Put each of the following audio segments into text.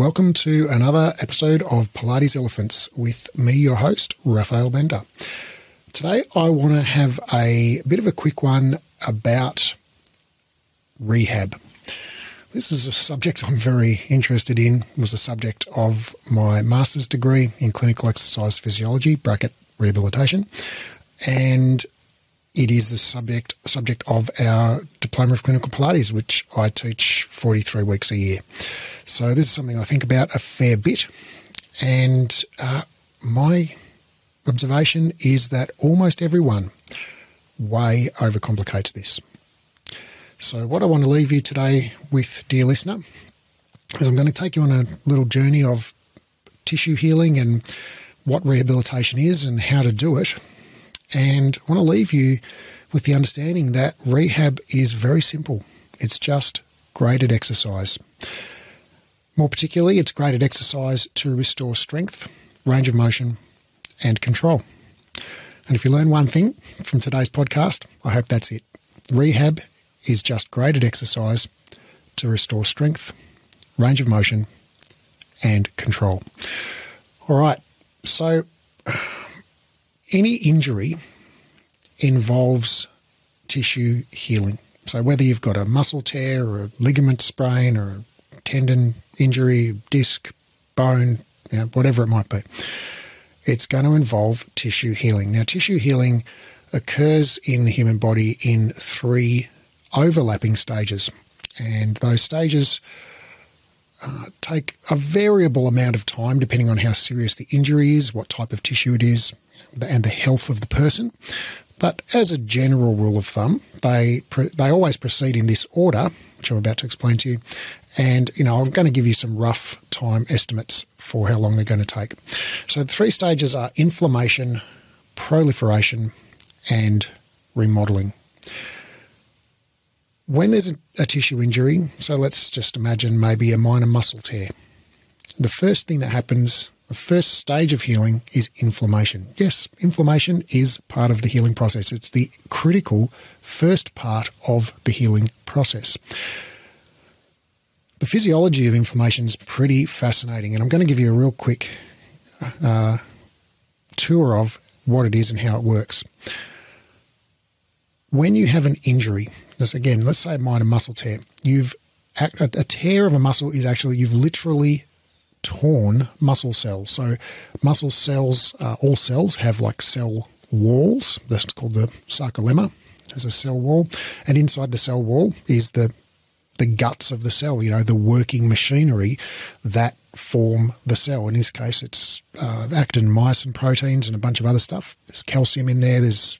welcome to another episode of Pilates Elephants with me, your host, Raphael Bender. Today, I want to have a bit of a quick one about rehab. This is a subject I'm very interested in. It was the subject of my master's degree in clinical exercise physiology, bracket rehabilitation, and it is the subject subject of our diploma of clinical Pilates, which I teach 43 weeks a year. So this is something I think about a fair bit, and uh, my observation is that almost everyone way overcomplicates this. So what I want to leave you today with, dear listener, is I'm going to take you on a little journey of tissue healing and what rehabilitation is and how to do it and I want to leave you with the understanding that rehab is very simple. It's just graded exercise. More particularly, it's graded exercise to restore strength, range of motion, and control. And if you learn one thing from today's podcast, I hope that's it. Rehab is just graded exercise to restore strength, range of motion, and control. All right, so any injury involves tissue healing. So whether you've got a muscle tear or a ligament sprain or a tendon injury, disc, bone, you know, whatever it might be, it's going to involve tissue healing. Now, tissue healing occurs in the human body in three overlapping stages, and those stages uh, take a variable amount of time depending on how serious the injury is, what type of tissue it is, and the health of the person. But as a general rule of thumb, they they always proceed in this order, which I'm about to explain to you. And you know, I'm going to give you some rough time estimates for how long they're going to take. So the three stages are inflammation, proliferation, and remodeling. When there's a, a tissue injury, so let's just imagine maybe a minor muscle tear, the first thing that happens the first stage of healing is inflammation. Yes, inflammation is part of the healing process. It's the critical first part of the healing process. The physiology of inflammation is pretty fascinating, and I'm going to give you a real quick uh, tour of what it is and how it works. When you have an injury, this again, let's say a minor muscle tear, you've a tear of a muscle is actually you've literally torn muscle cells. So, muscle cells, uh, all cells have like cell walls. That's called the sarcolemma. There's a cell wall, and inside the cell wall is the the guts of the cell. You know, the working machinery that form the cell. In this case, it's uh, actin, myosin proteins, and a bunch of other stuff. There's calcium in there. There's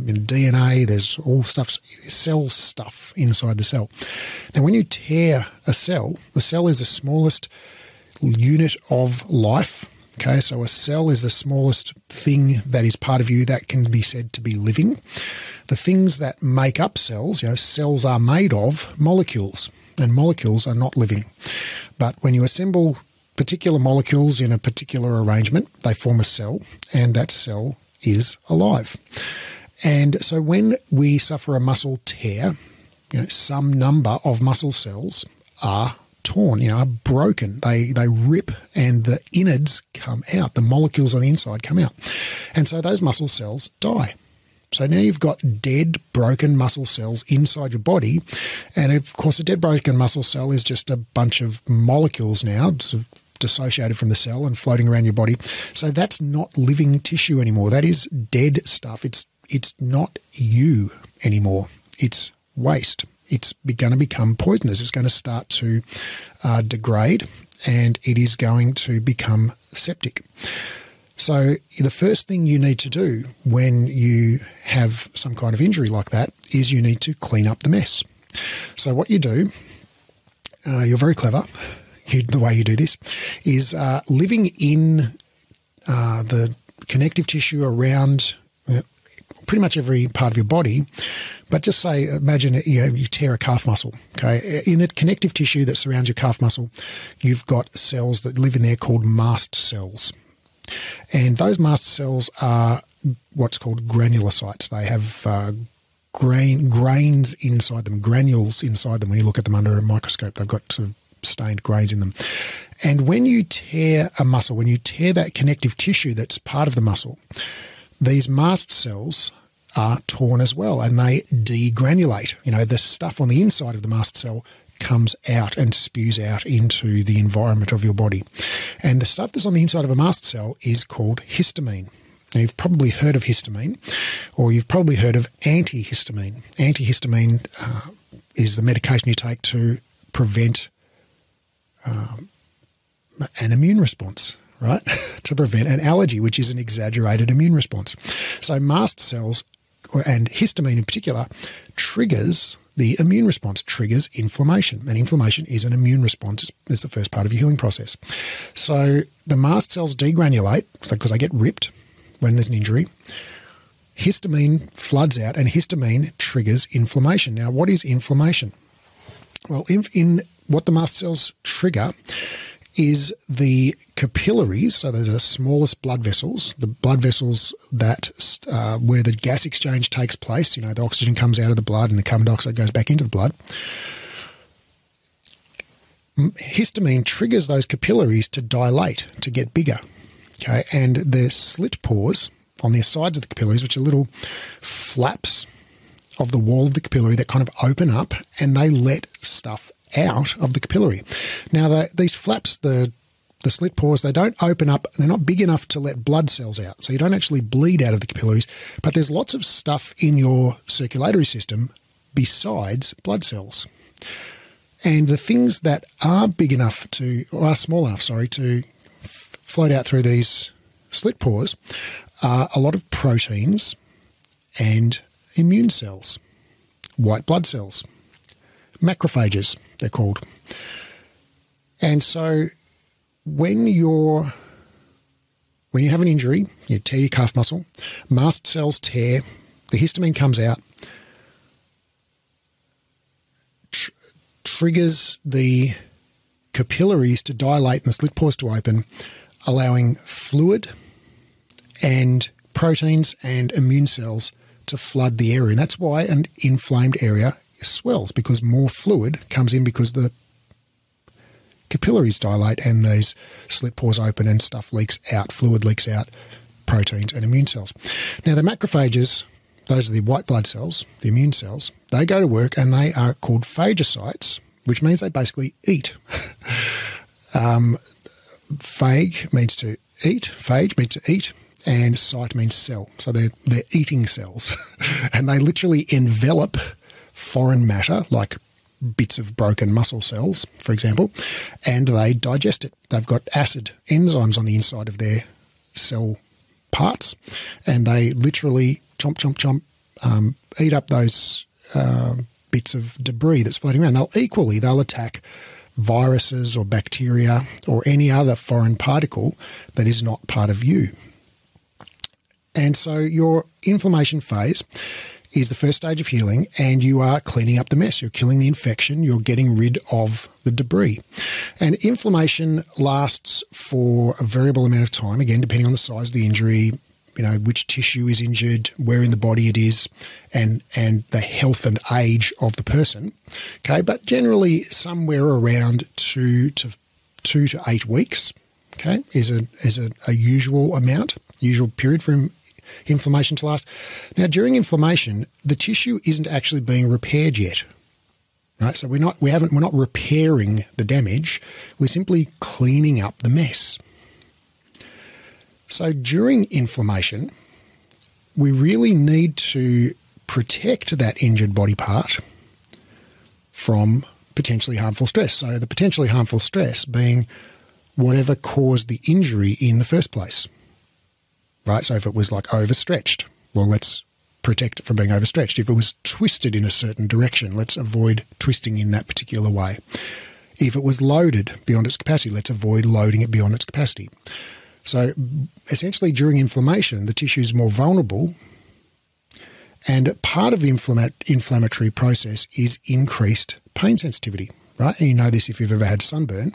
DNA. There's all stuff, cell stuff inside the cell. Now, when you tear a cell, the cell is the smallest unit of life. Okay, so a cell is the smallest thing that is part of you that can be said to be living. The things that make up cells, you know, cells are made of molecules, and molecules are not living. But when you assemble particular molecules in a particular arrangement, they form a cell, and that cell is alive. And so when we suffer a muscle tear, you know, some number of muscle cells are torn, you know, are broken. They they rip and the innards come out. The molecules on the inside come out. And so those muscle cells die. So now you've got dead, broken muscle cells inside your body. And of course, a dead, broken muscle cell is just a bunch of molecules now, dissociated from the cell and floating around your body. So that's not living tissue anymore. That is dead stuff. It's it's not you anymore. It's waste it's going to become poisonous. It's going to start to uh, degrade and it is going to become septic. So, the first thing you need to do when you have some kind of injury like that is you need to clean up the mess. So, what you do, uh, you're very clever. You, the way you do this is uh, living in uh, the connective tissue around uh, pretty much every part of your body but just say, imagine you, know, you tear a calf muscle. Okay, in the connective tissue that surrounds your calf muscle, you've got cells that live in there called mast cells, and those mast cells are what's called granulocytes. They have uh, grain grains inside them, granules inside them. When you look at them under a microscope, they've got sort of stained grains in them. And when you tear a muscle, when you tear that connective tissue that's part of the muscle, these mast cells are torn as well and they degranulate. You know, the stuff on the inside of the mast cell comes out and spews out into the environment of your body. And the stuff that's on the inside of a mast cell is called histamine. Now, you've probably heard of histamine, or you've probably heard of antihistamine. Antihistamine uh, is the medication you take to prevent um, an immune response, right? to prevent an allergy, which is an exaggerated immune response. So, mast cells and histamine in particular triggers the immune response triggers inflammation, and inflammation is an immune response. It's the first part of your healing process. So the mast cells degranulate because they get ripped when there's an injury. Histamine floods out, and histamine triggers inflammation. Now, what is inflammation? Well, in, in what the mast cells trigger is the capillaries. So those are the smallest blood vessels, the blood vessels that uh, where the gas exchange takes place. You know, the oxygen comes out of the blood and the carbon dioxide goes back into the blood. Histamine triggers those capillaries to dilate, to get bigger. Okay, and the slit pores on the sides of the capillaries, which are little flaps of the wall of the capillary that kind of open up and they let stuff out of the capillary. Now, the, these flaps, the the slit pores, they don't open up, they're not big enough to let blood cells out. So you don't actually bleed out of the capillaries, but there's lots of stuff in your circulatory system besides blood cells. And the things that are big enough to, or are small enough, sorry, to f- float out through these slit pores are a lot of proteins and immune cells, white blood cells macrophages, they're called. And so when you're when you have an injury, you tear your calf muscle, mast cells tear, the histamine comes out, tr- triggers the capillaries to dilate and the slit pores to open, allowing fluid and proteins and immune cells to flood the area. And that's why an inflamed area swells because more fluid comes in because the capillaries dilate and these slit pores open and stuff leaks out, fluid leaks out, proteins and immune cells. Now, the macrophages, those are the white blood cells, the immune cells, they go to work and they are called phagocytes, which means they basically eat. um, phage means to eat, phage means to eat, and cyte means cell. So they're, they're eating cells. and they literally envelop foreign matter, like bits of broken muscle cells, for example, and they digest it. They've got acid enzymes on the inside of their cell parts, and they literally chomp, chomp, chomp, um, eat up those uh, bits of debris that's floating around. They'll equally they'll attack viruses or bacteria or any other foreign particle that is not part of you. And so your inflammation phase is the first stage of healing, and you are cleaning up the mess. You're killing the infection, you're getting rid of the debris. And inflammation lasts for a variable amount of time, again, depending on the size of the injury, you know, which tissue is injured, where in the body it is, and, and the health and age of the person. Okay, but generally somewhere around two to two to eight weeks, okay, is a is a, a usual amount, usual period for inflammation to last. Now, during inflammation, the tissue isn't actually being repaired yet. Right? So we're not we haven't we're not repairing the damage. We're simply cleaning up the mess. So during inflammation, we really need to protect that injured body part from potentially harmful stress. So the potentially harmful stress being whatever caused the injury in the first place right? So if it was like overstretched, well, let's protect it from being overstretched. If it was twisted in a certain direction, let's avoid twisting in that particular way. If it was loaded beyond its capacity, let's avoid loading it beyond its capacity. So essentially, during inflammation, the tissue is more vulnerable. And part of the inflammatory process is increased pain sensitivity, right? And you know this if you've ever had sunburn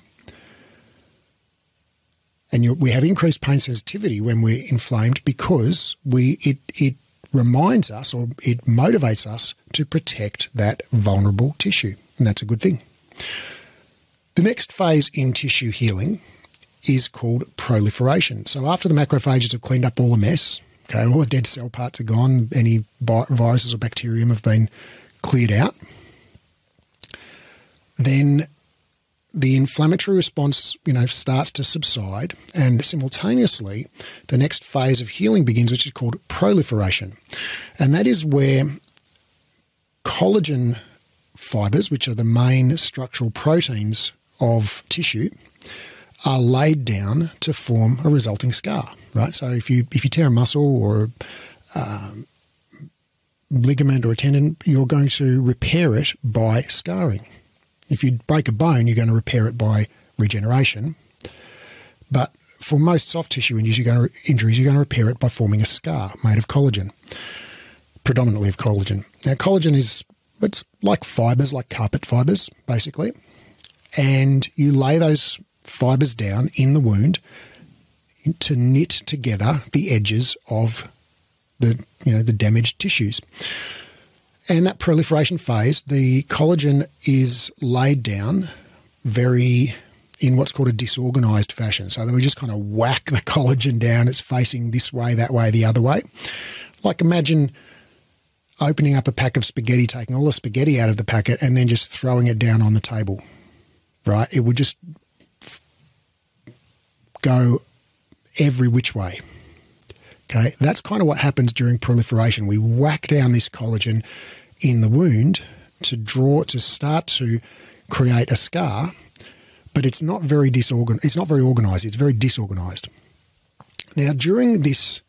and we have increased pain sensitivity when we're inflamed because we it it reminds us or it motivates us to protect that vulnerable tissue, and that's a good thing. The next phase in tissue healing is called proliferation. So after the macrophages have cleaned up all the mess, okay, all the dead cell parts are gone, any viruses or bacterium have been cleared out, then the inflammatory response, you know, starts to subside, and simultaneously, the next phase of healing begins, which is called proliferation, and that is where collagen fibers, which are the main structural proteins of tissue, are laid down to form a resulting scar. Right. So if you if you tear a muscle or um, ligament or a tendon, you're going to repair it by scarring. If you break a bone, you're going to repair it by regeneration. But for most soft tissue injuries, you're going to, injuries, you're going to repair it by forming a scar made of collagen, predominantly of collagen. Now, collagen is it's like fibers, like carpet fibers, basically, and you lay those fibers down in the wound to knit together the edges of the you know the damaged tissues. And that proliferation phase, the collagen is laid down very in what's called a disorganized fashion. So we just kind of whack the collagen down. It's facing this way, that way, the other way. Like imagine opening up a pack of spaghetti, taking all the spaghetti out of the packet, and then just throwing it down on the table. Right? It would just go every which way. Okay, that's kind of what happens during proliferation. We whack down this collagen in the wound to draw to start to create a scar, but it's not very disorganized. It's not very organized. It's very disorganized. Now, during this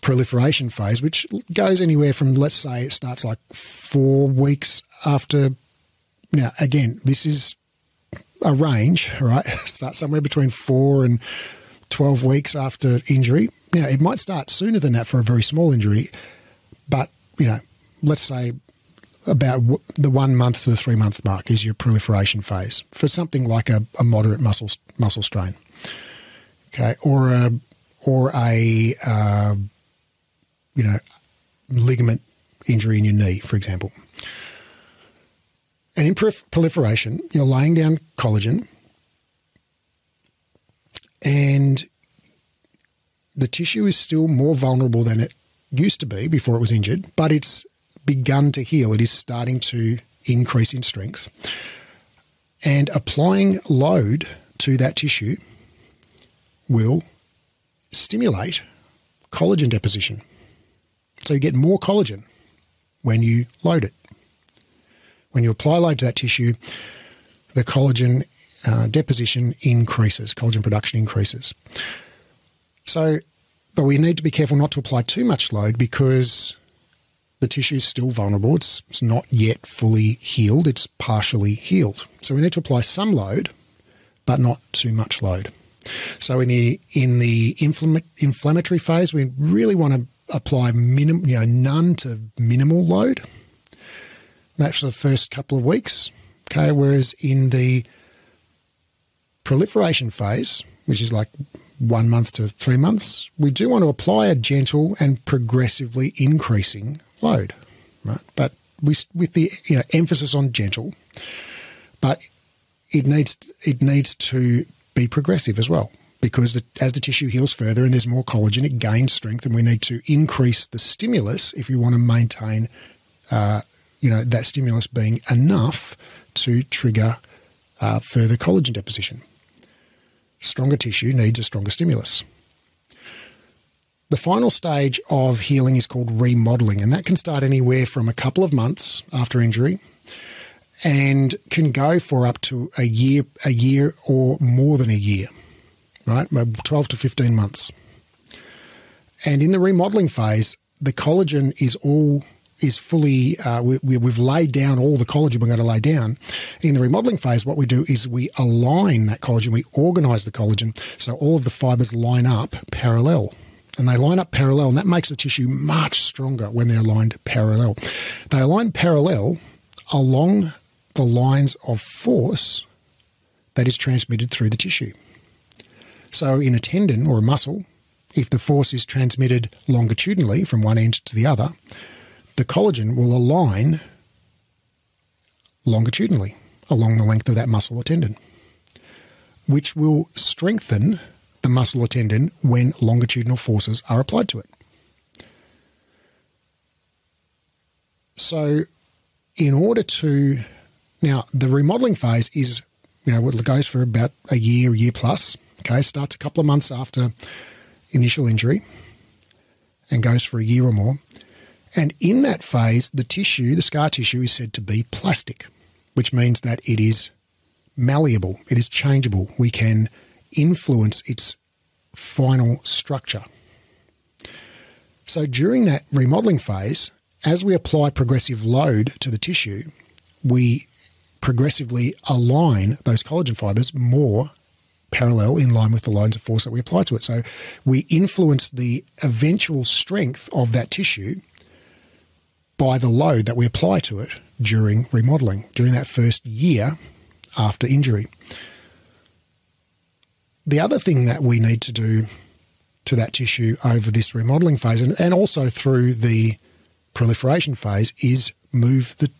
proliferation phase, which goes anywhere from let's say it starts like four weeks after. Now, again, this is a range, right? Start somewhere between four and 12 weeks after injury. Now, it might start sooner than that for a very small injury, but, you know, let's say about the one month to the three month mark is your proliferation phase for something like a, a moderate muscle muscle strain, okay, or a or a uh, you know ligament injury in your knee, for example. And in proliferation, you're laying down collagen and the tissue is still more vulnerable than it used to be before it was injured, but it's begun to heal. It is starting to increase in strength. And applying load to that tissue will stimulate collagen deposition. So you get more collagen when you load it. When you apply load to that tissue, the collagen uh, deposition increases, collagen production increases. So, but we need to be careful not to apply too much load because the tissue is still vulnerable. It's, it's not yet fully healed, it's partially healed. So we need to apply some load, but not too much load. So in the in the infl- inflammatory phase, we really want to apply minim, you know, none to minimal load. That's the first couple of weeks. Okay, whereas in the proliferation phase, which is like one month to three months, we do want to apply a gentle and progressively increasing load, right? But we, with the you know emphasis on gentle, but it needs it needs to be progressive as well because the, as the tissue heals further and there's more collagen, it gains strength, and we need to increase the stimulus if you want to maintain, uh, you know, that stimulus being enough to trigger uh, further collagen deposition. Stronger tissue needs a stronger stimulus. The final stage of healing is called remodeling, and that can start anywhere from a couple of months after injury and can go for up to a year, a year or more than a year, right? 12 to 15 months. And in the remodeling phase, the collagen is all is fully uh, we, have laid down all the collagen we're going to lay down. In the remodeling phase, what we do is we align that collagen, we organize the collagen so all of the fibers line up parallel and they line up parallel, and that makes the tissue much stronger when they're aligned parallel. They align parallel along the lines of force that is transmitted through the tissue. So, in a tendon or a muscle, if the force is transmitted longitudinally from one end to the other, the collagen will align longitudinally along the length of that muscle or tendon. which will strengthen the muscle or tendon when longitudinal forces are applied to it. So, in order to now, the remodeling phase is, you know, it goes for about a year, year plus. Okay, starts a couple of months after initial injury and goes for a year or more. And in that phase, the tissue, the scar tissue, is said to be plastic, which means that it is malleable, it is changeable. We can influence its final structure. So during that remodeling phase, as we apply progressive load to the tissue, we progressively align those collagen fibers more parallel in line with the lines of force that we apply to it. So we influence the eventual strength of that tissue by the load that we apply to it during remodeling, during that first year after injury. The other thing that we need to do to that tissue over this remodeling phase and, and also through the proliferation phase is move the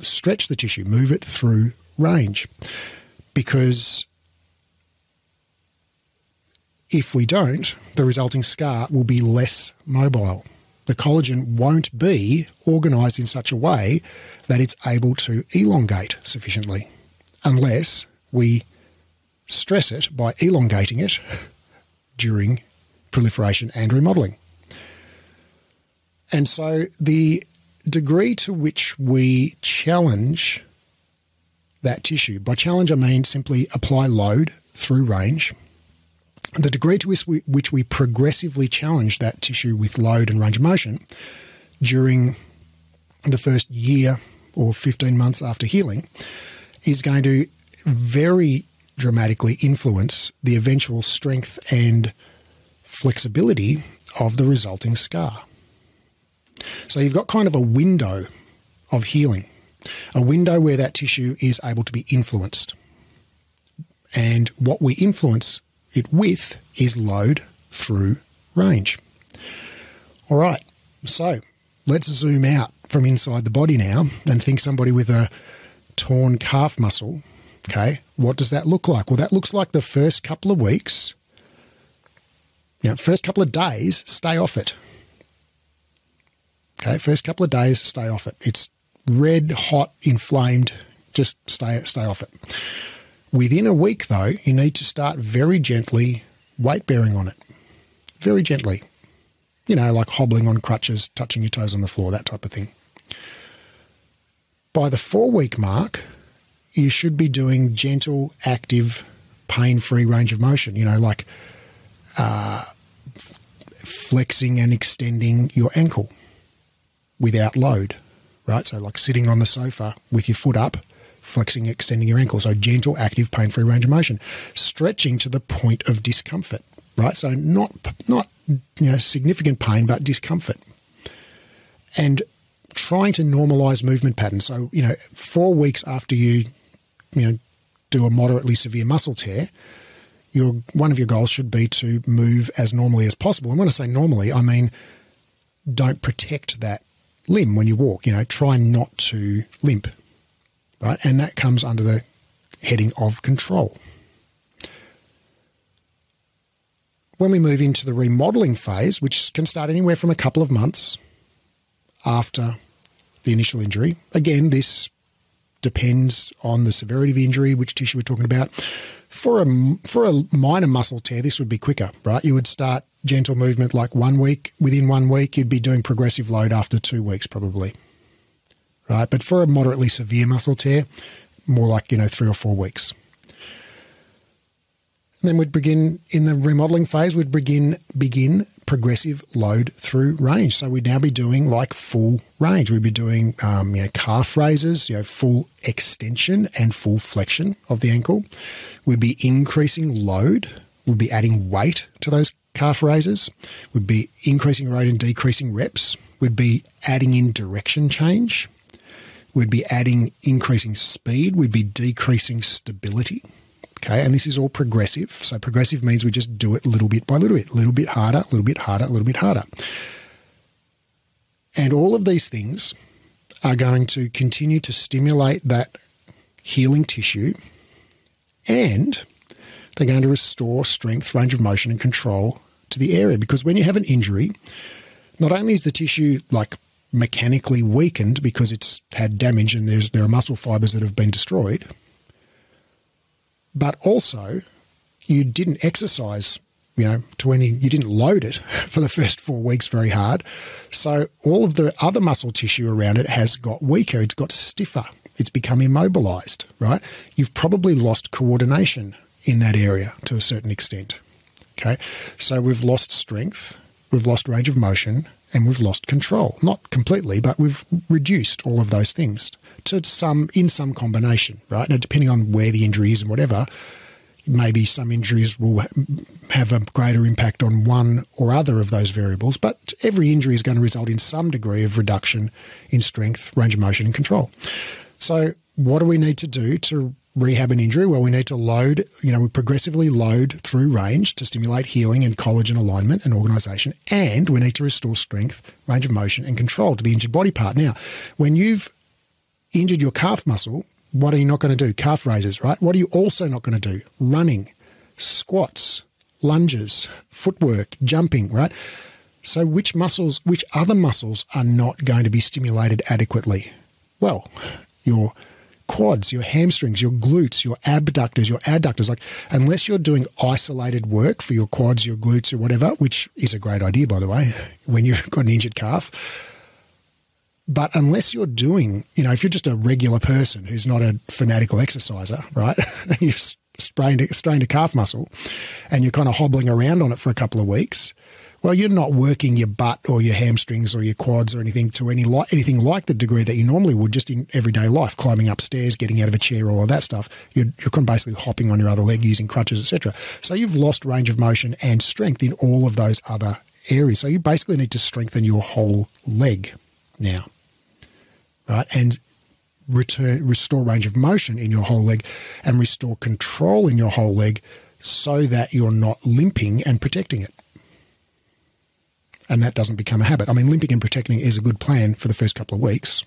stretch the tissue, move it through range. Because if we don't, the resulting scar will be less mobile. The collagen won't be organized in such a way that it's able to elongate sufficiently unless we stress it by elongating it during proliferation and remodeling. And so the degree to which we challenge that tissue, by challenge I mean simply apply load through range, the degree to which we, which we progressively challenge that tissue with load and range of motion during the first year or 15 months after healing is going to very dramatically influence the eventual strength and flexibility of the resulting scar. So you've got kind of a window of healing, a window where that tissue is able to be influenced. And what we influence it with is load through range. All right, so let's zoom out from inside the body now and think somebody with a torn calf muscle. Okay, what does that look like? Well, that looks like the first couple of weeks, know, first couple of days, stay off it. Okay, first couple of days, stay off it. It's red hot, inflamed. Just stay stay off it. Within a week, though, you need to start very gently weight bearing on it. Very gently. You know, like hobbling on crutches, touching your toes on the floor, that type of thing. By the four week mark, you should be doing gentle, active, pain free range of motion, you know, like uh, flexing and extending your ankle without load, right? So, like sitting on the sofa with your foot up, flexing, extending your ankle. So, gentle, active, pain free range of motion. Stretching to the point of discomfort, right? So, not, not you know, significant pain, but discomfort. And trying to normalize movement patterns. So, you know, four weeks after you, you know, do a moderately severe muscle tear, your one of your goals should be to move as normally as possible. And when I say normally, I mean don't protect that limb when you walk. You know, try not to limp, right? And that comes under the heading of control. When we move into the remodeling phase, which can start anywhere from a couple of months after the initial injury, again, this depends on the severity of the injury, which tissue we're talking about. For a for a minor muscle tear, this would be quicker, right? You would start gentle movement like one week. Within one week, you'd be doing progressive load after two weeks, probably, right? But for a moderately severe muscle tear, more like you know three or four weeks. And then we'd begin in the remodeling phase. We'd begin begin progressive load through range. So we'd now be doing like full range. We'd be doing um, you know calf raises, you know full extension and full flexion of the ankle. We'd be increasing load. We'd be adding weight to those calf raises. We'd be increasing load and decreasing reps. We'd be adding in direction change. We'd be adding increasing speed. We'd be decreasing stability. Okay, and this is all progressive. So progressive means we just do it little bit by little bit, a little bit harder, a little bit harder, a little bit harder. And all of these things are going to continue to stimulate that healing tissue and they're going to restore strength, range of motion, and control to the area. Because when you have an injury, not only is the tissue like mechanically weakened because it's had damage and there's there are muscle fibers that have been destroyed, but also you didn't exercise you know, to any, you didn't load it for the first four weeks very hard. So all of the other muscle tissue around it has got weaker. It's got stiffer. It's become immobilized, right? You've probably lost coordination in that area to a certain extent. Okay. So we've lost strength, we've lost range of motion, and we've lost control. Not completely, but we've reduced all of those things to some, in some combination, right? Now, depending on where the injury is and whatever, maybe some injuries will have a greater impact on one or other of those variables, but every injury is going to result in some degree of reduction in strength, range of motion, and control. So, what do we need to do to rehab an injury? Well, we need to load, you know, we progressively load through range to stimulate healing and collagen alignment and organization, and we need to restore strength, range of motion, and control to the injured body part. Now, when you've injured your calf muscle, what are you not going to do? Calf raises, right? What are you also not going to do? Running, squats, lunges, footwork, jumping, right? So, which muscles, which other muscles are not going to be stimulated adequately? Well, your quads, your hamstrings, your glutes, your abductors, your adductors. Like, unless you're doing isolated work for your quads, your glutes, or whatever, which is a great idea, by the way, when you've got an injured calf, but unless you're doing, you know, if you're just a regular person who's not a fanatical exerciser, right? you've sprained, strained a calf muscle and you're kind of hobbling around on it for a couple of weeks. Well, you're not working your butt or your hamstrings or your quads or anything to any like anything like the degree that you normally would just in everyday life, climbing upstairs, getting out of a chair, all of that stuff. You're, you're basically hopping on your other leg using crutches, etc. So you've lost range of motion and strength in all of those other areas. So you basically need to strengthen your whole leg now right? And return, restore range of motion in your whole leg and restore control in your whole leg so that you're not limping and protecting it. And that doesn't become a habit. I mean, limping and protecting is a good plan for the first couple of weeks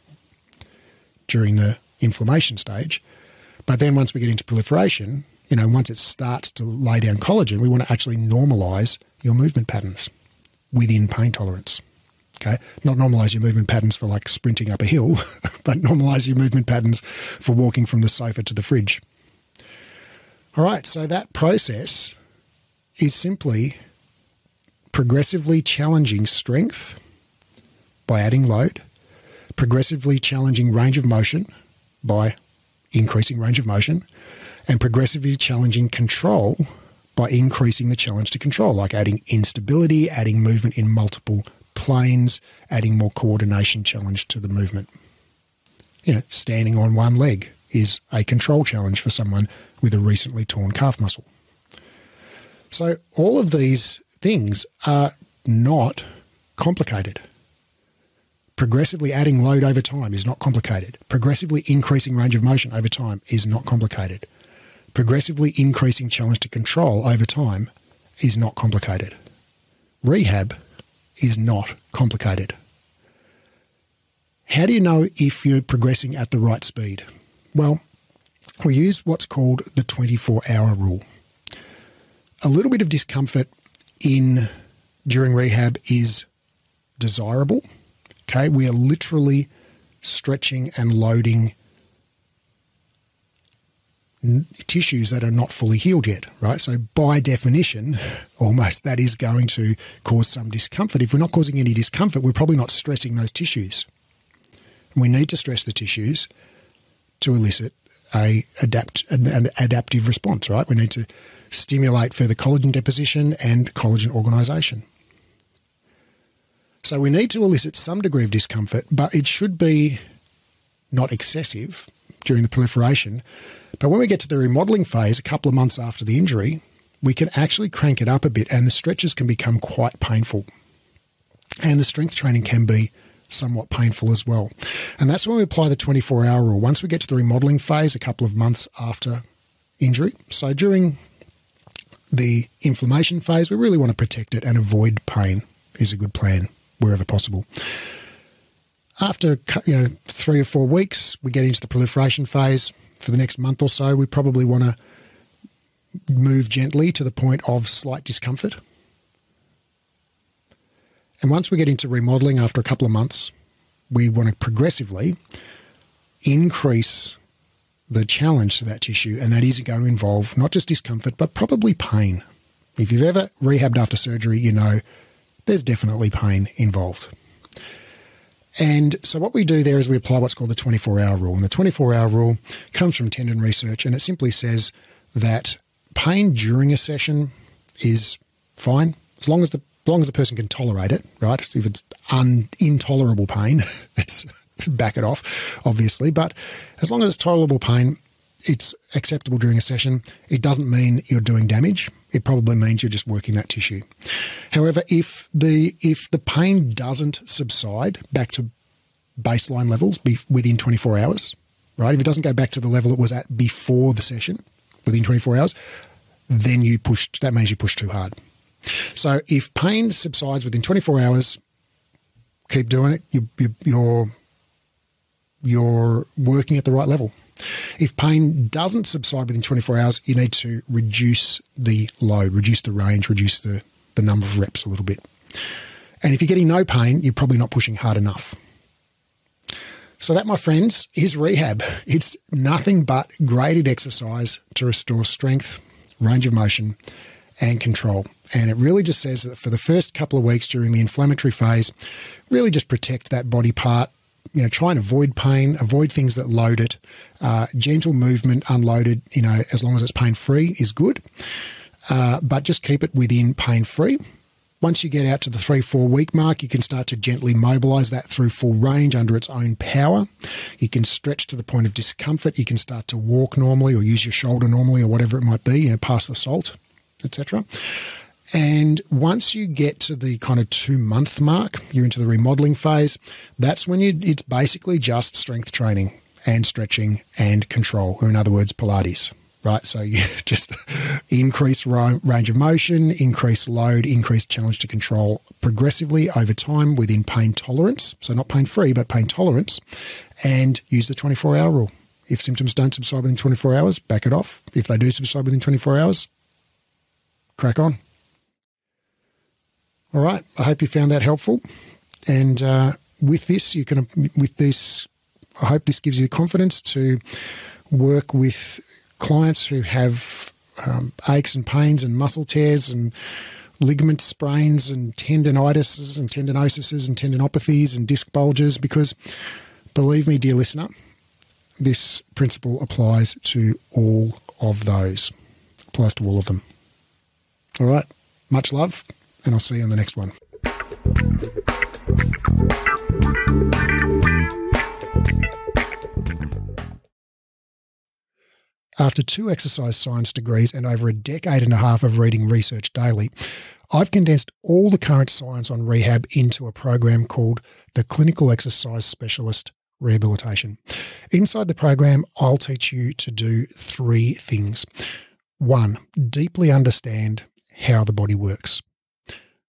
during the inflammation stage. But then once we get into proliferation, you know, once it starts to lay down collagen, we want to actually normalize your movement patterns within pain tolerance. Okay, not normalize your movement patterns for like sprinting up a hill, but normalize your movement patterns for walking from the sofa to the fridge. All right, so that process is simply progressively challenging strength by adding load, progressively challenging range of motion by increasing range of motion, and progressively challenging control by increasing the challenge to control, like adding instability, adding movement in multiple planes, adding more coordination challenge to the movement. You know, standing on one leg is a control challenge for someone with a recently torn calf muscle. So all of these things are not complicated. Progressively adding load over time is not complicated. Progressively increasing range of motion over time is not complicated. Progressively increasing challenge to control over time is not complicated. Rehab is not complicated. How do you know if you're progressing at the right speed? Well, we use what's called the 24 hour rule. A little bit of discomfort in during rehab is desirable. Okay, we are literally stretching and loading tissues that are not fully healed yet, right? So, by definition, almost that is going to cause some discomfort. If we're not causing any discomfort, we're probably not stressing those tissues. We need to stress the tissues to elicit a adapt an, adaptive response, right? We need to stimulate further collagen deposition and collagen organization. So we need to elicit some degree of discomfort, but it should be not excessive during the proliferation but when we get to the remodeling phase, a couple of months after the injury, we can actually crank it up a bit and the stretches can become quite painful. And the strength training can be somewhat painful as well. And that's when we apply the 24 hour rule. Once we get to the remodeling phase, a couple of months after injury. So during the inflammation phase, we really want to protect it and avoid pain is a good plan wherever possible. After you know three or four weeks, we get into the proliferation phase for the next month or so, we probably want to move gently to the point of slight discomfort. And once we get into remodeling after a couple of months, we want to progressively increase the challenge to that tissue, and that is going to involve not just discomfort, but probably pain. If you've ever rehabbed after surgery, you know there's definitely pain involved. And so, what we do there is we apply what's called the 24 hour rule. And the 24 hour rule comes from tendon research, and it simply says that pain during a session is fine as long as the as long as the person can tolerate it, right? If it's un, intolerable pain, it's back it off, obviously. But as long as it's tolerable pain, it's acceptable during a session. It doesn't mean you're doing damage. It probably means you're just working that tissue. However, if the if the pain doesn't subside back to baseline levels within 24 hours, right? If it doesn't go back to the level it was at before the session within 24 hours, then you pushed. That means you pushed too hard. So if pain subsides within 24 hours, keep doing it. You, you, you're you're working at the right level. If pain doesn't subside within 24 hours, you need to reduce the load, reduce the range, reduce the, the number of reps a little bit. And if you're getting no pain, you're probably not pushing hard enough. So, that, my friends, is rehab. It's nothing but graded exercise to restore strength, range of motion, and control. And it really just says that for the first couple of weeks during the inflammatory phase, really just protect that body part you know, try and avoid pain, avoid things that load it. Uh, gentle movement, unloaded, you know, as long as it's pain free, is good. Uh, but just keep it within pain free. Once you get out to the three, four week mark, you can start to gently mobilize that through full range under its own power. You can stretch to the point of discomfort. You can start to walk normally or use your shoulder normally or whatever it might be, you know, past the salt, etc. And once you get to the kind of two month mark, you're into the remodeling phase. That's when you, it's basically just strength training and stretching and control, or in other words, Pilates, right? So you just increase range of motion, increase load, increase challenge to control progressively over time within pain tolerance. So not pain free, but pain tolerance, and use the 24 hour rule. If symptoms don't subside within 24 hours, back it off. If they do subside within 24 hours, crack on. All right. I hope you found that helpful. And uh, with this, you can, with this, I hope this gives you the confidence to work with clients who have um, aches and pains and muscle tears and ligament sprains and tendinitis and tendinosises and tendinopathies and disc bulges because believe me, dear listener, this principle applies to all of those. Applies to all of them. All right. Much love and I'll see you on the next one. After two exercise science degrees and over a decade and a half of reading research daily, I've condensed all the current science on rehab into a program called the Clinical Exercise Specialist Rehabilitation. Inside the program, I'll teach you to do three things. One, deeply understand how the body works.